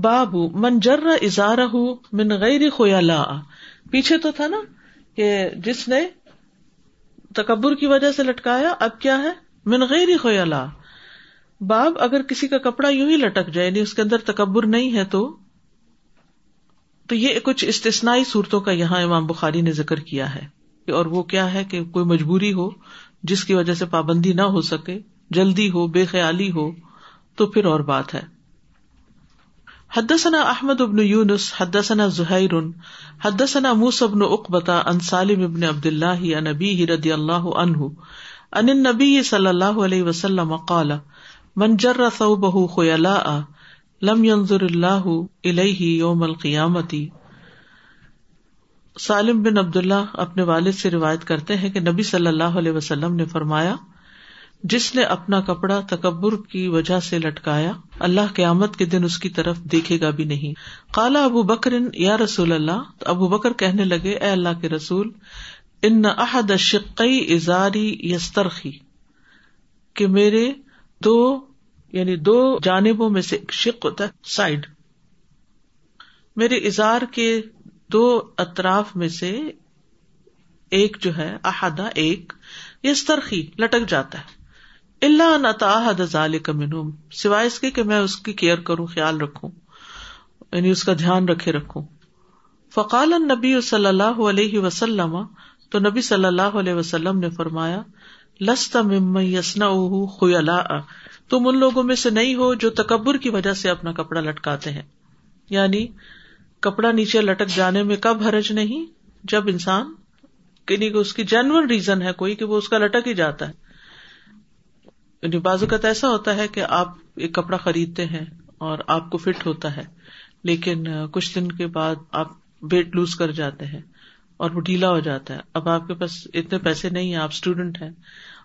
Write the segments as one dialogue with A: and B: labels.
A: باب منجر اظہار ہُ من غیر خیالا پیچھے تو تھا نا کہ جس نے تکبر کی وجہ سے لٹکایا اب کیا ہے من غیر خیالا باب اگر کسی کا کپڑا یوں ہی لٹک جائے یعنی اس کے اندر تکبر نہیں ہے تو یہ کچھ استثنا صورتوں کا یہاں امام بخاری نے ذکر کیا ہے اور وہ کیا ہے کہ کوئی مجبوری ہو جس کی وجہ سے پابندی نہ ہو سکے جلدی ہو بے خیالی ہو تو پھر اور بات ہے حدثنا احمد ابن یونس حدثنا زہیر حدثنا موس ابن اقبتا ان سالم ابن عبد اللہ نبی ابیہ رضی اللہ عنہ ان نبی صلی اللہ علیہ وسلم قال من جر ثوبه خیلاء لم ينظر اللہ الیہ یوم القیامتی سالم بن عبد اللہ اپنے والد سے روایت کرتے ہیں کہ نبی صلی اللہ علیہ وسلم نے فرمایا جس نے اپنا کپڑا تکبر کی وجہ سے لٹکایا اللہ کے آمد کے دن اس کی طرف دیکھے گا بھی نہیں کالا ابو بکر یا رسول اللہ تو ابو بکر کہنے لگے اے اللہ کے رسول ان ازاری یسترخی اظہاری میرے دو یعنی دو جانبوں میں سے شک میرے اظہار کے دو اطراف میں سے ایک جو ہے احدا ایک یسترخی ترخی لٹک جاتا ہے اللہ منہم سوائے اس کے کہ میں اس کی کیئر کروں خیال رکھوں یعنی اس کا دھیان رکھے رکھوں فقال نبی صلی اللہ علیہ وسلم تو نبی صلی اللہ علیہ وسلم نے فرمایا لستا اُلا تم ان لوگوں میں سے نہیں ہو جو تکبر کی وجہ سے اپنا کپڑا لٹکاتے ہیں یعنی کپڑا نیچے لٹک جانے میں کب حرج نہیں جب انسان یعنی کہ اس کی جینون ریزن ہے کوئی کہ وہ اس کا لٹک ہی جاتا ہے یعنی اوقات ایسا ہوتا ہے کہ آپ ایک کپڑا خریدتے ہیں اور آپ کو فٹ ہوتا ہے لیکن کچھ دن کے بعد آپ ویٹ لوز کر جاتے ہیں اور وہ ڈھیلا ہو جاتا ہے اب آپ کے پاس اتنے پیسے نہیں ہیں آپ اسٹوڈینٹ ہیں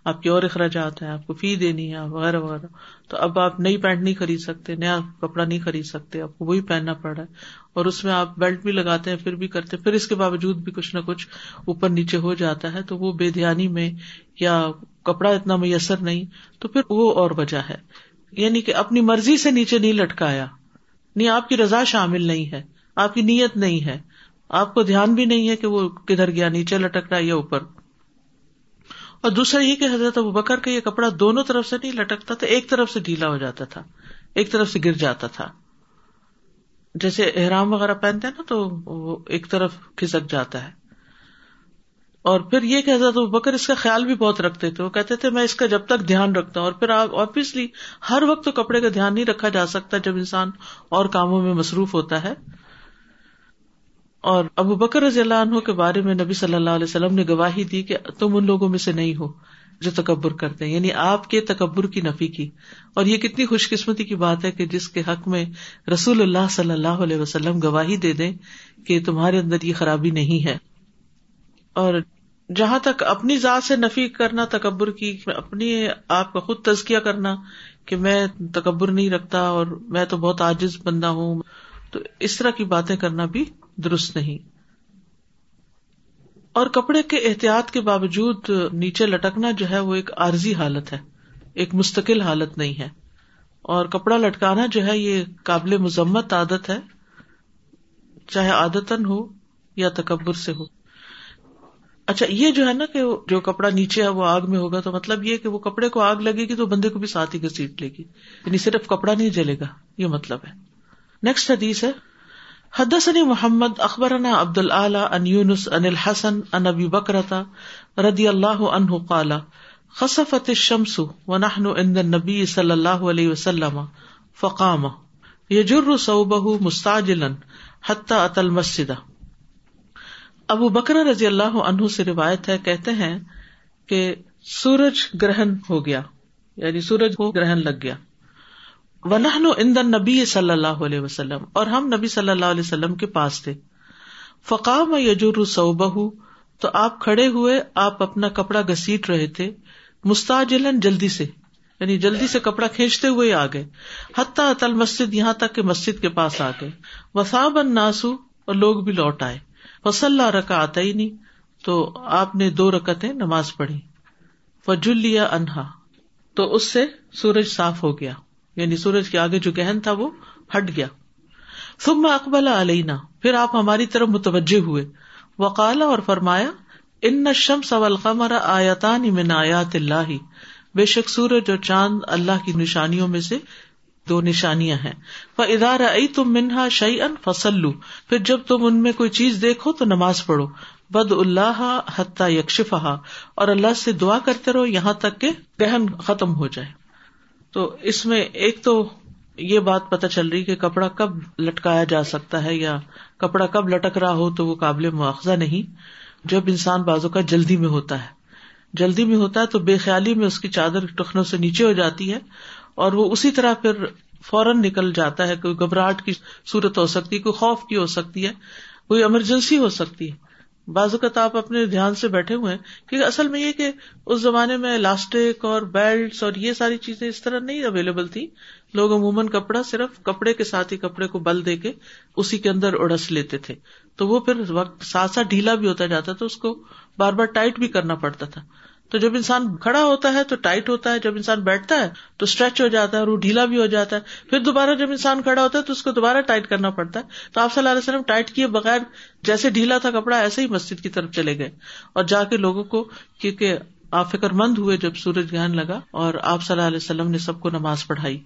A: آپ کے اور اخراجات ہیں آپ کو فی دینی ہے وغیرہ وغیرہ تو اب آپ نئی پینٹ نہیں خرید سکتے نیا کپڑا نہیں خرید سکتے آپ کو وہی پہننا پڑ رہا ہے اور اس میں آپ بیلٹ بھی لگاتے ہیں پھر بھی کرتے ہیں پھر اس کے باوجود بھی کچھ نہ کچھ اوپر نیچے ہو جاتا ہے تو وہ بے دھیانی میں یا کپڑا اتنا میسر نہیں تو پھر وہ اور وجہ ہے یعنی کہ اپنی مرضی سے نیچے نہیں لٹکایا نہیں یعنی آپ کی رضا شامل نہیں ہے آپ کی نیت نہیں ہے آپ کو دھیان بھی نہیں ہے کہ وہ کدھر گیا نیچے لٹک رہا یا اوپر اور دوسرا یہ کہ حضرت ابو بکر کا یہ کپڑا دونوں طرف سے نہیں لٹکتا تھا ایک طرف سے ڈھیلا ہو جاتا تھا ایک طرف سے گر جاتا تھا جیسے احرام وغیرہ پہنتے ہیں نا تو وہ ایک طرف کھسک جاتا ہے اور پھر یہ کہ بکر اس کا خیال بھی بہت رکھتے تھے وہ کہتے تھے میں اس کا جب تک دھیان رکھتا ہوں اور پھر آپ آبیسلی ہر وقت تو کپڑے کا دھیان نہیں رکھا جا سکتا جب انسان اور کاموں میں مصروف ہوتا ہے اور ابو بکر رضی اللہ عنہ کے بارے میں نبی صلی اللہ علیہ وسلم نے گواہی دی کہ تم ان لوگوں میں سے نہیں ہو جو تکبر کرتے ہیں یعنی آپ کے تکبر کی نفی کی اور یہ کتنی خوش قسمتی کی بات ہے کہ جس کے حق میں رسول اللہ صلی اللہ علیہ وسلم گواہی دے دیں کہ تمہارے اندر یہ خرابی نہیں ہے اور جہاں تک اپنی ذات سے نفی کرنا تکبر کی اپنی آپ کا خود تزکیہ کرنا کہ میں تکبر نہیں رکھتا اور میں تو بہت عاجز بندہ ہوں تو اس طرح کی باتیں کرنا بھی درست نہیں اور کپڑے کے احتیاط کے باوجود نیچے لٹکنا جو ہے وہ ایک عارضی حالت ہے ایک مستقل حالت نہیں ہے اور کپڑا لٹکانا جو ہے یہ قابل مذمت عادت ہے چاہے عادتن ہو یا تکبر سے ہو اچھا یہ جو ہے نا کہ جو کپڑا نیچے ہے وہ آگ میں ہوگا تو مطلب یہ کہ وہ کپڑے کو آگ لگے گی تو بندے کو بھی ساتھ ہی گھسیٹ لے گی یعنی صرف کپڑا نہیں جلے گا یہ مطلب ہے نیکسٹ حدیث ہے حدثني محمد اخبرنا عبد العلی یونس ان الحسن ان ابی بکرتا رضی اللہ عنہ قالا خسفت شمس عند النبي صلی اللہ علیہ وسلم فقام یجر مستعجلا حتى اتى مسجد ابو بکر رضی اللہ عنہ سے روایت ہے کہتے ہیں کہ سورج گرہن ہو گیا یعنی سورج کو گرہن لگ گیا ونہ نو ایندن نبی صلی اللہ علیہ وسلم اور ہم نبی صلی اللہ علیہ وسلم کے پاس تھے فقا میں یجور آپ کھڑے ہوئے آپ اپنا کپڑا گسیٹ رہے تھے مستاجلن جلدی سے یعنی جلدی سے کپڑا کھینچتے ہوئے آ گئے حتیٰ تل مسجد یہاں تک کہ مسجد کے پاس آ گئے وساب ناسو اور لوگ بھی لوٹ آئے وسلح رکا آتا ہی نہیں تو آپ نے دو رکتیں نماز پڑھی لیا انہا تو اس سے سورج صاف ہو گیا یعنی سورج کے آگے جو گہن تھا وہ ہٹ گیا سب میں علینا پھر آپ ہماری طرف متوجہ ہوئے وقالا اور فرمایا ان شم سوال قمر من آیات اللہ بے شک سورج اور چاند اللہ کی نشانیوں میں سے دو نشانیاں ہیں پ ادارہ ائی تم منہا شعی ان فسلو پھر جب تم ان میں کوئی چیز دیکھو تو نماز پڑھو بد اللہ حتیٰ یکشفہ اور اللہ سے دعا کرتے رہو یہاں تک کہ گہن ختم ہو جائے تو اس میں ایک تو یہ بات پتہ چل رہی کہ کپڑا کب لٹکایا جا سکتا ہے یا کپڑا کب لٹک رہا ہو تو وہ قابل مواخذہ نہیں جب انسان بازو کا جلدی میں ہوتا ہے جلدی میں ہوتا ہے تو بے خیالی میں اس کی چادر ٹخنوں سے نیچے ہو جاتی ہے اور وہ اسی طرح پھر فوراً نکل جاتا ہے کوئی گھبراہٹ کی صورت ہو سکتی ہے کوئی خوف کی ہو سکتی ہے کوئی ایمرجنسی ہو سکتی ہے اوقات آپ اپنے دھیان سے بیٹھے ہوئے ہیں کیونکہ اصل میں یہ کہ اس زمانے میں الاسٹک اور بیلٹ اور یہ ساری چیزیں اس طرح نہیں اویلیبل تھی لوگ عموماً کپڑا صرف کپڑے کے ساتھ ہی کپڑے کو بل دے کے اسی کے اندر اڑس لیتے تھے تو وہ پھر وقت ساتھ ساتھ ڈھیلا بھی ہوتا جاتا تھا اس کو بار بار ٹائٹ بھی کرنا پڑتا تھا تو جب انسان کھڑا ہوتا ہے تو ٹائٹ ہوتا ہے جب انسان بیٹھتا ہے تو اسٹریچ ہو جاتا ہے اور وہ ڈھیلا بھی ہو جاتا ہے پھر دوبارہ جب انسان کھڑا ہوتا ہے تو اس کو دوبارہ ٹائٹ کرنا پڑتا ہے تو آپ صلی اللہ علیہ وسلم ٹائٹ کیے بغیر جیسے ڈھیلا تھا کپڑا ایسے ہی مسجد کی طرف چلے گئے اور جا کے لوگوں کو کیونکہ آپ فکر مند ہوئے جب سورج گہن لگا اور آپ صلی اللہ علیہ وسلم نے سب کو نماز پڑھائی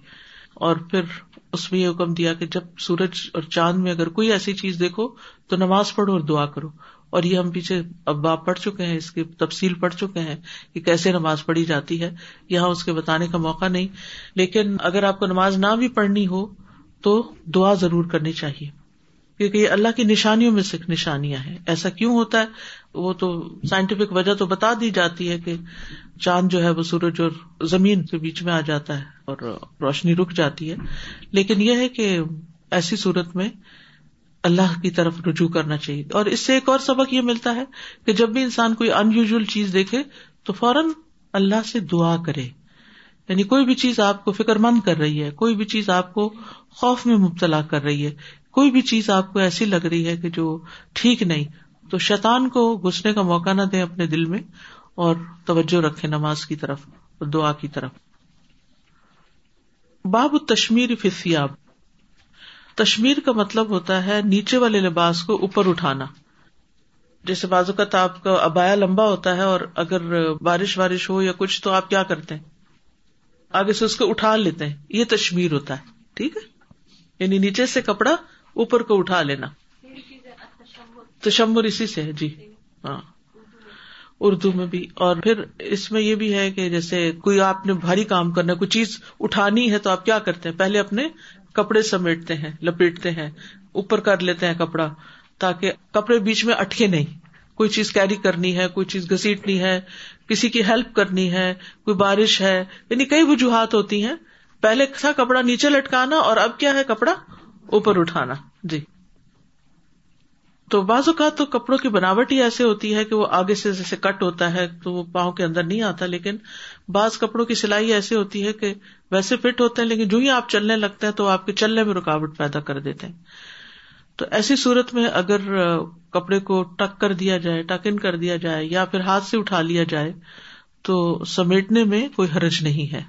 A: اور پھر اس میں یہ حکم دیا کہ جب سورج اور چاند میں اگر کوئی ایسی چیز دیکھو تو نماز پڑھو اور دعا کرو اور یہ ہم پیچھے اباپ پڑھ چکے ہیں اس کی تفصیل پڑھ چکے ہیں کہ کیسے نماز پڑھی جاتی ہے یہاں اس کے بتانے کا موقع نہیں لیکن اگر آپ کو نماز نہ بھی پڑھنی ہو تو دعا ضرور کرنی چاہیے کیونکہ یہ اللہ کی نشانیوں میں سکھ نشانیاں ہیں ایسا کیوں ہوتا ہے وہ تو سائنٹیفک وجہ تو بتا دی جاتی ہے کہ چاند جو ہے وہ سورج اور زمین کے بیچ میں آ جاتا ہے اور روشنی رک جاتی ہے لیکن یہ ہے کہ ایسی صورت میں اللہ کی طرف رجوع کرنا چاہیے اور اس سے ایک اور سبق یہ ملتا ہے کہ جب بھی انسان کوئی ان یوژل چیز دیکھے تو فوراً اللہ سے دعا کرے یعنی کوئی بھی چیز آپ کو فکر مند کر رہی ہے کوئی بھی چیز آپ کو خوف میں مبتلا کر رہی ہے کوئی بھی چیز آپ کو ایسی لگ رہی ہے کہ جو ٹھیک نہیں تو شیطان کو گھسنے کا موقع نہ دیں اپنے دل میں اور توجہ رکھے نماز کی طرف اور دعا کی طرف باب تشمیر فیاب تشمیر کا مطلب ہوتا ہے نیچے والے لباس کو اوپر اٹھانا جیسے بازو کا تاپ کا ابایا لمبا ہوتا ہے اور اگر بارش وارش ہو یا کچھ تو آپ کیا کرتے ہیں آگے سے اس کو اٹھا لیتے ہیں یہ تشمیر ہوتا ہے ٹھیک ہے یعنی نیچے سے کپڑا اوپر کو اٹھا لینا تشمر اسی سے جی ہاں اردو میں بھی اور پھر اس میں یہ بھی ہے کہ جیسے کوئی آپ نے بھاری کام کرنا کوئی چیز اٹھانی ہے تو آپ کیا کرتے ہیں پہلے اپنے کپڑے سمیٹتے ہیں لپیٹتے ہیں اوپر کر لیتے ہیں کپڑا تاکہ کپڑے بیچ میں اٹکے نہیں کوئی چیز کیری کرنی ہے کوئی چیز گھسیٹنی ہے کسی کی ہیلپ کرنی ہے کوئی بارش ہے یعنی کئی وجوہات ہوتی ہیں پہلے تھا کپڑا نیچے لٹکانا اور اب کیا ہے کپڑا اوپر اٹھانا جی تو بعض اوقات تو کپڑوں کی بناوٹ ہی ایسے ہوتی ہے کہ وہ آگے سے جیسے کٹ ہوتا ہے تو وہ پاؤں کے اندر نہیں آتا لیکن بعض کپڑوں کی سلائی ایسی ہوتی ہے کہ ویسے فٹ ہوتے ہیں لیکن جو ہی آپ چلنے لگتے ہیں تو آپ کے چلنے میں رکاوٹ پیدا کر دیتے ہیں تو ایسی صورت میں اگر کپڑے کو ٹک کر دیا جائے ٹک ان کر دیا جائے یا پھر ہاتھ سے اٹھا لیا جائے تو سمیٹنے میں کوئی حرج نہیں ہے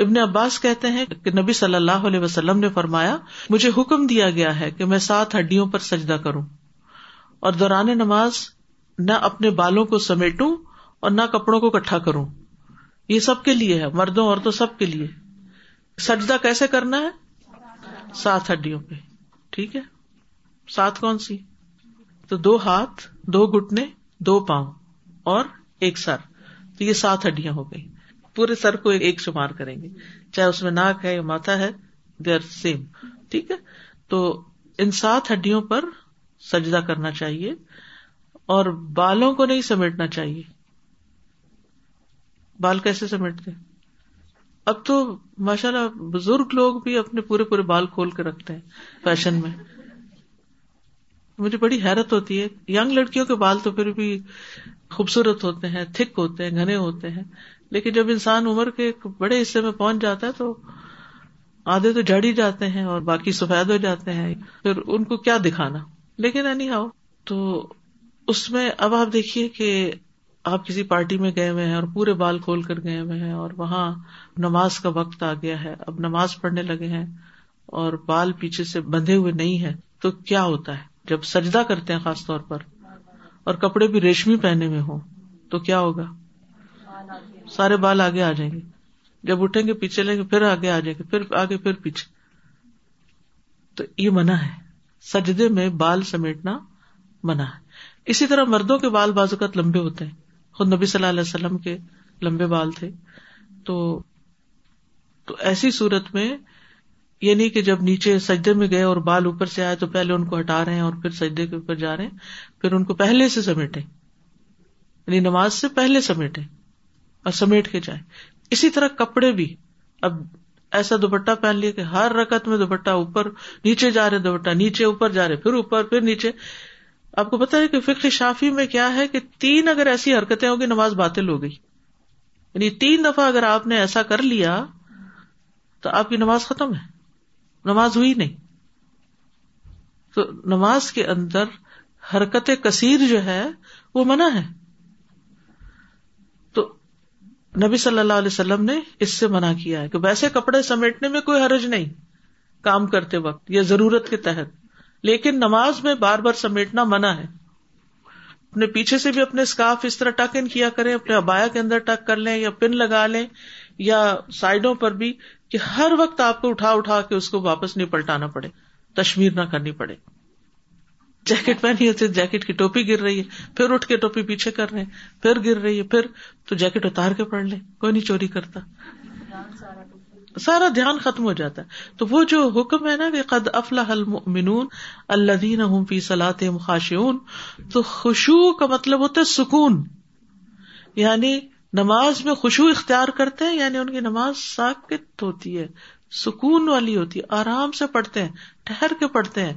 A: ابن عباس کہتے ہیں کہ نبی صلی اللہ علیہ وسلم نے فرمایا مجھے حکم دیا گیا ہے کہ میں سات ہڈیوں پر سجدہ کروں اور دوران نماز نہ اپنے بالوں کو سمیٹوں اور نہ کپڑوں کو اکٹھا کروں یہ سب کے لیے ہے مردوں اور تو سب کے لیے سجدہ کیسے کرنا ہے سات ہڈیوں پہ ٹھیک ہے سات کون سی تو دو ہاتھ دو گٹنے دو پاؤں اور ایک سر تو یہ سات ہڈیاں ہو گئی پورے سر کو ایک شمار کریں گے چاہے اس میں ناک ہے یا ماتھا ہے دے آر سیم ٹھیک ہے تو ان سات ہڈیوں پر سجدہ کرنا چاہیے اور بالوں کو نہیں سمیٹنا چاہیے بال کیسے سمیٹتے اب تو ماشاء اللہ بزرگ لوگ بھی اپنے پورے پورے بال کھول کے رکھتے ہیں فیشن میں مجھے بڑی حیرت ہوتی ہے یگ لڑکیوں کے بال تو پھر بھی خوبصورت ہوتے ہیں تھک ہوتے ہیں گھنے ہوتے ہیں لیکن جب انسان عمر کے ایک بڑے حصے میں پہنچ جاتا ہے تو آدھے تو جڑ ہی جاتے ہیں اور باقی سفید ہو جاتے ہیں پھر ان کو کیا دکھانا لیکن اینی ہاؤ تو اس میں اب آپ دیکھیے کہ آپ کسی پارٹی میں گئے ہوئے ہیں اور پورے بال کھول کر گئے ہوئے ہیں اور وہاں نماز کا وقت آ گیا ہے اب نماز پڑھنے لگے ہیں اور بال پیچھے سے بندھے ہوئے نہیں ہے تو کیا ہوتا ہے جب سجدہ کرتے ہیں خاص طور پر اور کپڑے بھی ریشمی پہنے میں ہوں تو کیا ہوگا سارے بال آگے آ جائیں گے جب اٹھیں گے پیچھے لیں گے پھر آگے آ جائیں گے پھر پھر آگے پیچھے تو یہ منع ہے سجدے میں بال سمیٹنا منع ہے اسی طرح مردوں کے بال بازت لمبے ہوتے ہیں خود نبی صلی اللہ علیہ وسلم کے لمبے بال تھے تو تو ایسی صورت میں یعنی کہ جب نیچے سجدے میں گئے اور بال اوپر سے آئے تو پہلے ان کو ہٹا رہے ہیں اور پھر سجدے کے اوپر جا رہے ہیں پھر ان کو پہلے سے سمیٹے یعنی نماز سے پہلے سمیٹے اور سمیٹ کے جائیں اسی طرح کپڑے بھی اب ایسا دوپٹہ پہن لیا کہ ہر رقت میں دوپٹہ اوپر نیچے جا رہے دوپٹہ نیچے اوپر جا رہے پھر اوپر پھر نیچے آپ کو پتا ہے کہ فکر شافی میں کیا ہے کہ تین اگر ایسی حرکتیں ہوگی نماز باطل ہو گئی یعنی تین دفعہ اگر آپ نے ایسا کر لیا تو آپ کی نماز ختم ہے نماز ہوئی نہیں تو نماز کے اندر حرکت کثیر جو ہے وہ منع ہے نبی صلی اللہ علیہ وسلم نے اس سے منع کیا ہے کہ ویسے کپڑے سمیٹنے میں کوئی حرج نہیں کام کرتے وقت یا ضرورت کے تحت لیکن نماز میں بار بار سمیٹنا منع ہے اپنے پیچھے سے بھی اپنے اسکارف اس طرح ٹک ان کیا کریں اپنے ابایا کے اندر ٹک کر لیں یا پن لگا لیں یا سائڈوں پر بھی کہ ہر وقت آپ کو اٹھا اٹھا کے اس کو واپس نہیں پلٹانا پڑے تشمیر نہ کرنی پڑے جیکٹ پہنی ہوتی ہے جیکٹ کی ٹوپی گر رہی ہے پھر اٹھ کے ٹوپی پیچھے کر رہے پھر گر رہی ہے پھر تو جیکٹ اتار کے پڑھ لے کوئی نہیں چوری کرتا سارا دھیان ختم ہو جاتا ہے تو وہ جو حکم ہے نا قد افلاح هم فی خاشعون تو خشوع کا مطلب ہوتا ہے سکون یعنی نماز میں خشوع اختیار کرتے ہیں یعنی ان کی نماز ساکت ہوتی ہے سکون والی ہوتی ہے آرام سے پڑھتے ہیں ٹہر کے پڑھتے ہیں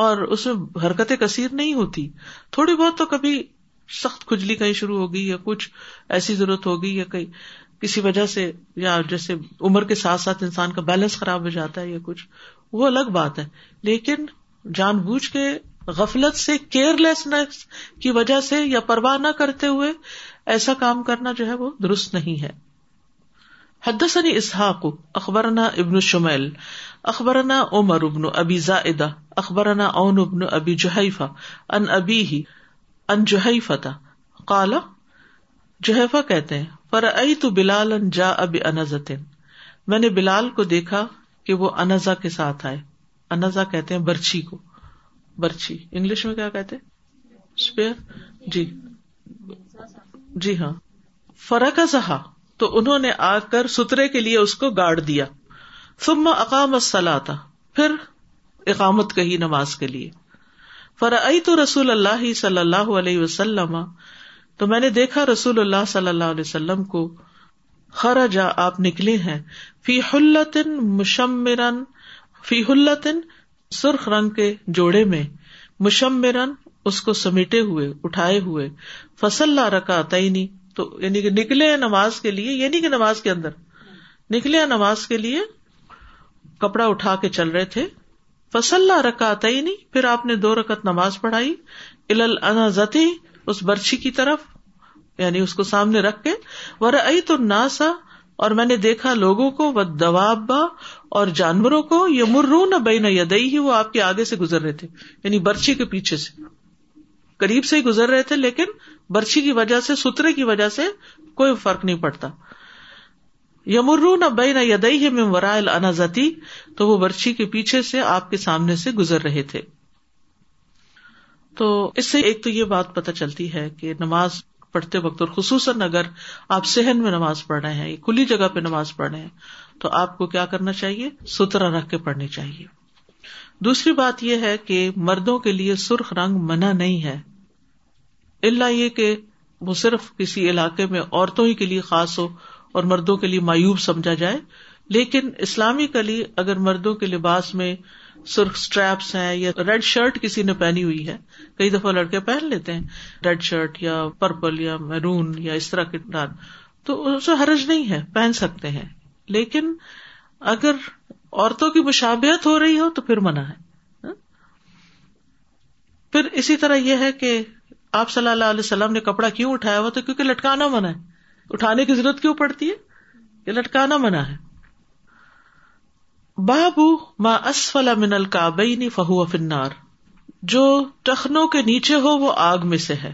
A: اور اس میں حرکتیں کثیر نہیں ہوتی تھوڑی بہت تو کبھی سخت کھجلی کہیں شروع ہوگی یا کچھ ایسی ضرورت ہوگی یا کہیں کسی وجہ سے یا جیسے عمر کے ساتھ ساتھ انسان کا بیلنس خراب ہو جاتا ہے یا کچھ وہ الگ بات ہے لیکن جان بوجھ کے غفلت سے کیئر لیسنیس کی وجہ سے یا پرواہ نہ کرتے ہوئے ایسا کام کرنا جو ہے وہ درست نہیں ہے حدثني اسحاق اخبرنا ابن شميل اخبرنا عمر بن ابي زائدہ اخبرنا اون بن ابي جحیفہ ان ابيه ان جحیفہ قال جحیفہ کہتے ہیں فرأيت بلالا جاء بانزة میں نے بلال کو دیکھا کہ وہ انزا کے ساتھ آئے انزا کہتے ہیں برچی کو برچی انگلش میں کیا کہتے اسپیئر جی جی ہاں فرق تو انہوں نے آ کر سترے کے لیے اس کو گاڑ دیا ثم اقام صلا تھا پھر اقامت کہی نماز کے لیے فر تو رسول اللہ صلی اللہ علیہ وسلم تو میں نے دیکھا رسول اللہ صلی اللہ علیہ وسلم کو جا آپ نکلے ہیں فی حلتن مشمرن فی حلتن سرخ رنگ کے جوڑے میں مشمرن اس کو سمیٹے ہوئے اٹھائے ہوئے فصل رکا تئنی تو یعنی کہ نکلے نماز کے لیے یعنی کہ نماز کے اندر نکلے نماز کے لیے کپڑا اٹھا کے چل رہے تھے فصل ہی نہیں پھر آپ نے دو نماز پڑھائی الزتی اس کی طرف یعنی اس کو سامنے رکھ کے ور تو سا اور میں نے دیکھا لوگوں کو وہ دباب اور جانوروں کو یہ مرو نہ بے نہ یا دئی ہی وہ آپ کے آگے سے گزر رہے تھے یعنی برچھی کے پیچھے سے قریب سے ہی گزر رہے تھے لیکن برچھی کی وجہ سے سترے کی وجہ سے کوئی فرق نہیں پڑتا یمرو نہ بے نہ یدئی ہے ممورا انتی تو وہ برچھی کے پیچھے سے آپ کے سامنے سے گزر رہے تھے تو اس سے ایک تو یہ بات پتا چلتی ہے کہ نماز پڑھتے وقت اور خصوصاً اگر آپ صحن میں نماز پڑھ رہے ہیں کھلی جگہ پہ نماز پڑھ رہے ہیں تو آپ کو کیا کرنا چاہیے سترا رکھ کے پڑھنی چاہیے دوسری بات یہ ہے کہ مردوں کے لیے سرخ رنگ منع نہیں ہے اللہ یہ کہ وہ صرف کسی علاقے میں عورتوں ہی کے لیے خاص ہو اور مردوں کے لیے مایوب سمجھا جائے لیکن اسلامی کلی اگر مردوں کے لباس میں سرخ اسٹریپس ہیں یا ریڈ شرٹ کسی نے پہنی ہوئی ہے کئی دفعہ لڑکے پہن لیتے ہیں ریڈ شرٹ یا پرپل یا میرون یا اس طرح کے کردار تو اسے حرج نہیں ہے پہن سکتے ہیں لیکن اگر عورتوں کی مشابیت ہو رہی ہو تو پھر منع ہے ہاں؟ پھر اسی طرح یہ ہے کہ آپ صلی اللہ علیہ وسلم نے کپڑا کیوں اٹھایا ہوا تھا کیونکہ لٹکانا منا ہے اٹھانے کی ضرورت کیوں پڑتی ہے یہ لٹکانا منع ہے بابو فنار جو ٹخنوں کے نیچے ہو وہ آگ میں سے ہے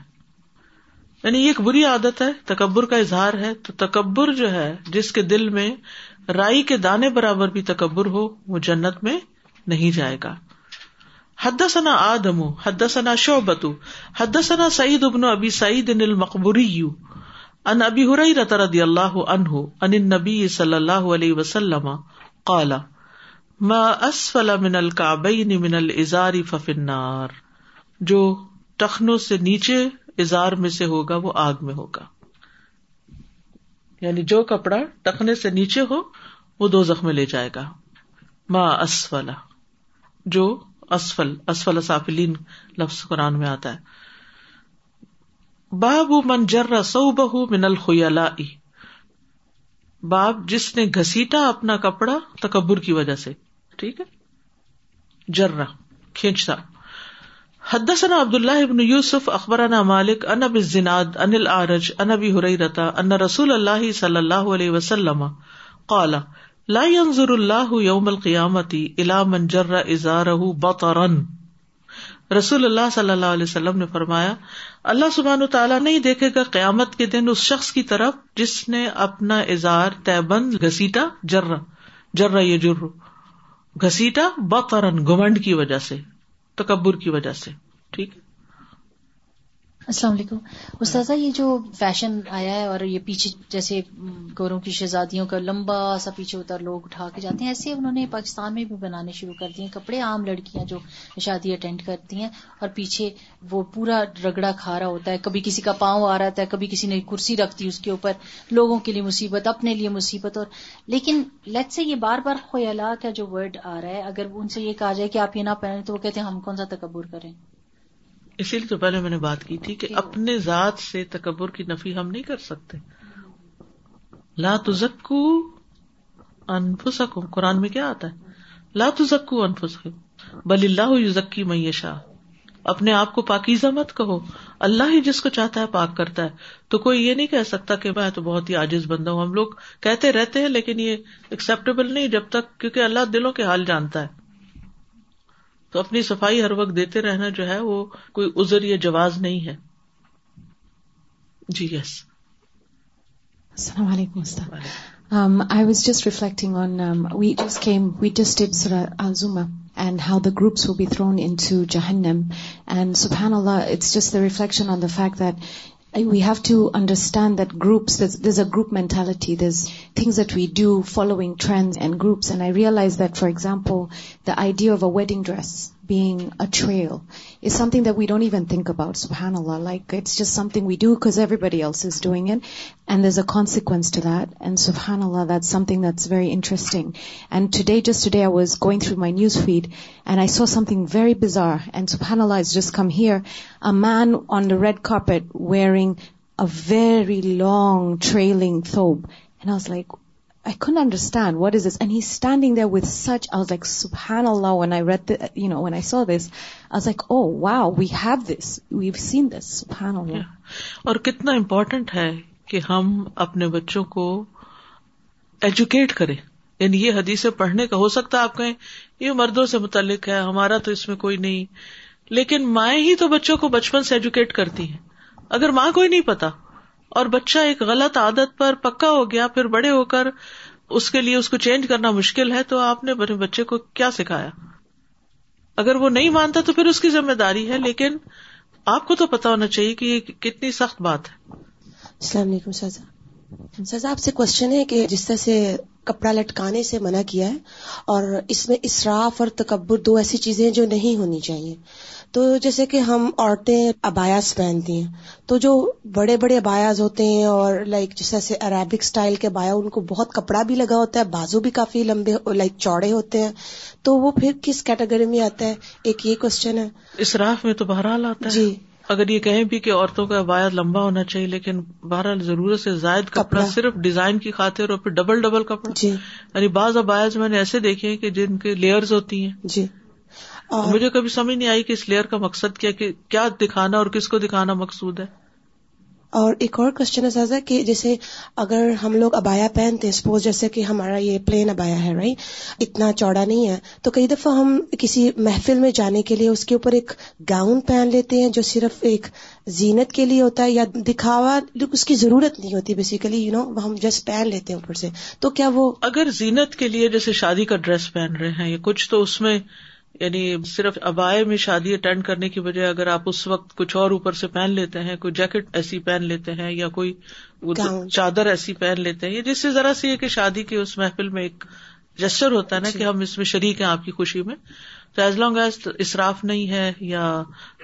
A: یعنی یہ ایک بری عادت ہے تکبر کا اظہار ہے تو تکبر جو ہے جس کے دل میں رائی کے دانے برابر بھی تکبر ہو وہ جنت میں نہیں جائے گا حد ثنا آدم حد ثنا شعبت حد ثنا سعید ابن ابی سعید ان المقبری ان ابی حریرہ رضی اللہ عنہ ان النبی صلی اللہ علیہ وسلم قال ما اسفل من الكعبین من الازار ففي النار جو ٹخنوں سے نیچے ازار میں سے ہوگا وہ آگ میں ہوگا یعنی جو کپڑا ٹخنے سے نیچے ہو وہ دو زخم لے جائے گا ما اسفلا جو اسفل اسفل اسافلین لفظ قرآن میں آتا ہے باب من جر سو بہ من الخلا باب جس نے گھسیٹا اپنا کپڑا تکبر کی وجہ سے ٹھیک ہے جرا کھینچتا حدثنا عبد اللہ ابن یوسف اخبر نا مالک انب زناد ان العرج انبی ہرئی رتا ان رسول اللہ صلی اللہ علیہ وسلم قال لا ينظر اللہ یوم القیامتی الا من اظہار بطرن رسول اللہ صلی اللہ علیہ وسلم نے فرمایا اللہ سبحان تعالیٰ نہیں دیکھے گا قیامت کے دن اس شخص کی طرف جس نے اپنا اظہار تیبن گھسیٹا جر جر گھسیٹا بطرن گمنڈ کی وجہ سے تکبر کی وجہ سے ٹھیک ہے
B: السلام علیکم استاذہ یہ جو فیشن آیا ہے اور یہ پیچھے جیسے گوروں کی شہزادیوں کا لمبا سا پیچھے ہوتا ہے لوگ اٹھا کے جاتے ہیں ایسے انہوں نے پاکستان میں بھی بنانے شروع کر دیے کپڑے عام لڑکیاں جو شادی اٹینڈ کرتی ہیں اور پیچھے وہ پورا رگڑا کھا رہا ہوتا ہے کبھی کسی کا پاؤں آ رہا ہے کبھی کسی نے کرسی رکھتی اس کے اوپر لوگوں کے لیے مصیبت اپنے لیے مصیبت اور لیکن لیٹ سے یہ بار بار خیالات کا جو ورڈ آ رہا ہے اگر ان سے یہ کہا جائے کہ آپ یہ نہ پہنیں تو وہ کہتے ہیں ہم کون سا تکبر کریں
A: اسی لیے تو پہلے میں نے بات کی تھی کہ اپنے ذات سے تکبر کی نفی ہم نہیں کر سکتے لا تزکو انفسکم قرآن میں کیا آتا ہے لا تزکو انفسکم بل اللہ یزکی میشا اپنے آپ کو پاکیزہ مت کہو اللہ ہی جس کو چاہتا ہے پاک کرتا ہے تو کوئی یہ نہیں کہہ سکتا کہ میں تو بہت ہی عاجز بندہ ہوں ہم لوگ کہتے رہتے ہیں لیکن یہ ایکسپٹیبل نہیں جب تک کیونکہ اللہ دلوں کے حال جانتا ہے تو اپنی صفائی ہر وقت دیتے رہنا جو ہے وہ کوئی عذر یا جواز نہیں ہے جی یس
C: السلام علیکم I was just just just just reflecting on on we we came dead and and how the the the groups be thrown into جہنم سبحان اللہ it's reflection fact that We have to understand that there's a group mentality. There's things that we do following trends and groups. And I realize that, for example, the idea of a wedding dress being a trail is something that we don't even think about, subhanAllah. Like, it's just something we do because everybody else is doing it, and there's a consequence to that. And subhanAllah, that's something that's very interesting. And just today, I was going through my newsfeed, and I saw something very bizarre. And subhanAllah, it's just come here. A man on the red carpet wearing a very long trailing thobe. And I was like,
A: اور کتنا important ہے کہ ہم اپنے بچوں کو educate کریں یعنی یہ حدیث پڑھنے کا ہو سکتا ہے آپ کہیں یہ مردوں سے متعلق ہے ہمارا تو اس میں کوئی نہیں لیکن مائیں ہی تو بچوں کو بچپن سے ایجوکیٹ کرتی ہیں اگر ماں کوئی نہیں پتا اور بچہ ایک غلط عادت پر پکا ہو گیا پھر بڑے ہو کر اس کے لیے اس کو چینج کرنا مشکل ہے تو آپ نے بچے کو کیا سکھایا اگر وہ نہیں مانتا تو پھر اس کی ذمہ داری ہے لیکن آپ کو تو پتا ہونا چاہیے کہ یہ کتنی سخت بات ہے
D: السلام علیکم سزا سزا آپ سے کوشچن ہے کہ جس طرح سے کپڑا لٹکانے سے منع کیا ہے اور اس میں اسراف اور تکبر دو ایسی چیزیں جو نہیں ہونی چاہیے تو جیسے کہ ہم عورتیں ابایاز پہنتی ہیں تو جو بڑے بڑے ابایاز ہوتے ہیں اور لائک جیسے عربک اسٹائل کے بایا ان کو بہت کپڑا بھی لگا ہوتا ہے بازو بھی کافی لمبے لائک چوڑے ہوتے ہیں تو وہ پھر کس کیٹیگری میں آتا ہے ایک یہ کوشچن ہے
A: اسراف میں تو بہرحال آتا ہے جی اگر یہ کہیں بھی کہ عورتوں کا ابایا لمبا ہونا چاہیے لیکن بہرحال ضرورت سے زائد کپڑا صرف ڈیزائن کی خاطر اور پھر ڈبل ڈبل کپڑا جی۔ یعنی بعض ابایاز میں نے ایسے دیکھے کہ جن کے لیئرز ہوتی ہیں جی اور مجھے کبھی سمجھ نہیں آئی کہ اس لیئر کا مقصد کیا کہ کیا دکھانا اور کس کو دکھانا مقصود ہے
D: اور ایک اور کوشچن ہے سازا کہ جیسے اگر ہم لوگ ابایا پہنتے ہیں سپوز جیسے کہ ہمارا یہ پلین ابایا ہے رائٹ اتنا چوڑا نہیں ہے تو کئی دفعہ ہم کسی محفل میں جانے کے لیے اس کے اوپر ایک گاؤن پہن لیتے ہیں جو صرف ایک زینت کے لیے ہوتا ہے یا دکھاوا اس کی ضرورت نہیں ہوتی بیسیکلی یو نو ہم جسٹ پہن لیتے ہیں اوپر سے تو کیا وہ
A: اگر زینت کے لیے جیسے شادی کا ڈریس پہن رہے ہیں یا کچھ تو اس میں یعنی صرف ابائے میں شادی اٹینڈ کرنے کی بجائے اگر آپ اس وقت کچھ اور اوپر سے پہن لیتے ہیں کوئی جیکٹ ایسی پہن لیتے ہیں یا کوئی چادر ایسی پہن لیتے ہیں جس سے ذرا سی ہے کہ شادی کے اس محفل میں ایک جسر ہوتا ہے نا جی. کہ ہم اس میں شریک ہیں آپ کی خوشی میں تو ایز لانگ ایز اصراف نہیں ہے یا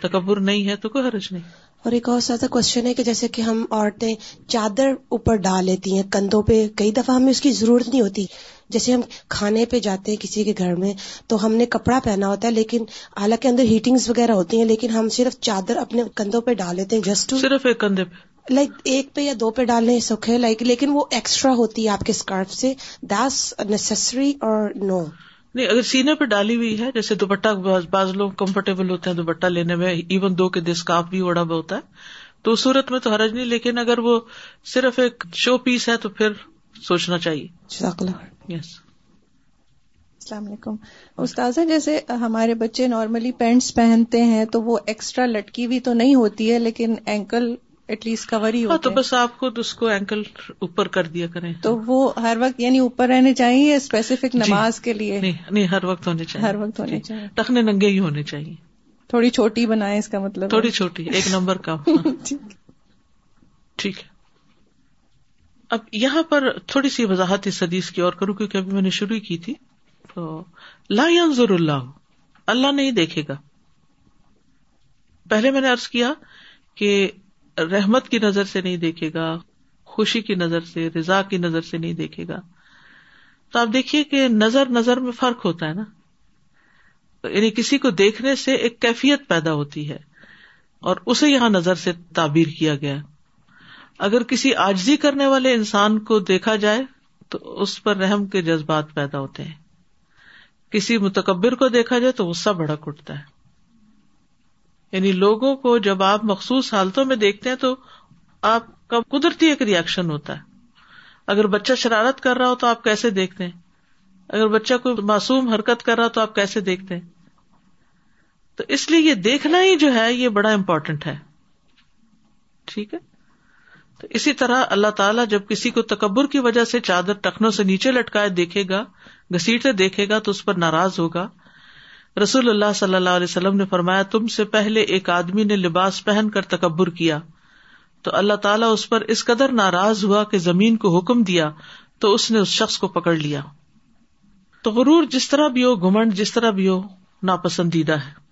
A: تکبر نہیں ہے تو کوئی حرج نہیں
D: اور ایک اور سادہ کوشچن ہے کہ جیسے کہ ہم عورتیں چادر اوپر ڈال لیتی ہیں کندھوں پہ کئی دفعہ ہمیں اس کی ضرورت نہیں ہوتی جیسے ہم کھانے پہ جاتے ہیں کسی کے گھر میں تو ہم نے کپڑا پہنا ہوتا ہے لیکن حالانکہ اندر ہیٹنگ وغیرہ ہوتی ہیں لیکن ہم صرف چادر اپنے کندھوں پہ ڈال لیتے ہیں جسٹ
A: صرف ایک کندھے پہ
D: لائک ایک پہ یا دو پہ ڈالنے سکھ ہے لائک لیکن وہ ایکسٹرا ہوتی ہے آپ کے اسکارف سے دس نیسری اور نو
A: نہیں اگر سینے پہ ڈالی ہوئی ہے جیسے دوپٹہ بعض لوگ کمفرٹیبل ہوتے ہیں دوپٹہ لینے میں ایون دو کے دس کاف بھی اوڑا ہے تو اس صورت میں تو حرج نہیں لیکن اگر وہ صرف ایک شو پیس ہے تو پھر سوچنا چاہیے
E: یس السلام علیکم استاذہ جیسے ہمارے بچے نارملی پینٹس پہنتے ہیں تو وہ ایکسٹرا لٹکی ہوئی تو نہیں ہوتی ہے لیکن اینکل ایٹ لیسٹ کور ہی ہو
A: ہاں، تو بس آپ کو اینکل اوپر کر دیا کریں
E: تو وہ ہر وقت یعنی اوپر رہنے چاہیے اسپیسیفک جی۔ نماز کے لیے
A: نہیں ہر وقت ہونے ہونے چاہیے چاہیے
E: ہر وقت ٹخنے جی۔
A: ننگے ہی ہونے چاہیے
E: تھوڑی تھوڑی چھوٹی چھوٹی بنائے اس کا مطلب
A: ایک نمبر کا جی۔ ٹھیک ہے اب یہاں پر تھوڑی سی وضاحت اس حدیث کی اور کروں کیونکہ ابھی میں نے شروع ہی کی تھی تو لا ينظر اللہ اللہ نہیں دیکھے گا پہلے میں نے ارض کیا کہ رحمت کی نظر سے نہیں دیکھے گا خوشی کی نظر سے رضا کی نظر سے نہیں دیکھے گا تو آپ دیکھیے کہ نظر نظر میں فرق ہوتا ہے نا یعنی کسی کو دیکھنے سے ایک کیفیت پیدا ہوتی ہے اور اسے یہاں نظر سے تعبیر کیا گیا اگر کسی آجزی کرنے والے انسان کو دیکھا جائے تو اس پر رحم کے جذبات پیدا ہوتے ہیں کسی متکبر کو دیکھا جائے تو غصہ بھڑک اٹھتا ہے یعنی لوگوں کو جب آپ مخصوص حالتوں میں دیکھتے ہیں تو آپ کا قدرتی ایک ریئیکشن ہوتا ہے اگر بچہ شرارت کر رہا ہو تو آپ کیسے دیکھتے ہیں اگر بچہ کوئی معصوم حرکت کر رہا تو آپ کیسے دیکھتے ہیں تو اس لیے یہ دیکھنا ہی جو ہے یہ بڑا امپورٹینٹ ہے ٹھیک ہے تو اسی طرح اللہ تعالیٰ جب کسی کو تکبر کی وجہ سے چادر ٹخنوں سے نیچے لٹکائے دیکھے گا گھسیٹے دیکھے گا تو اس پر ناراض ہوگا رسول اللہ صلی اللہ علیہ وسلم نے فرمایا تم سے پہلے ایک آدمی نے لباس پہن کر تکبر کیا تو اللہ تعالیٰ اس پر اس قدر ناراض ہوا کہ زمین کو حکم دیا تو اس نے اس شخص کو پکڑ لیا تو غرور جس طرح بھی ہو گھمنڈ جس طرح بھی ہو ناپسندیدہ ہے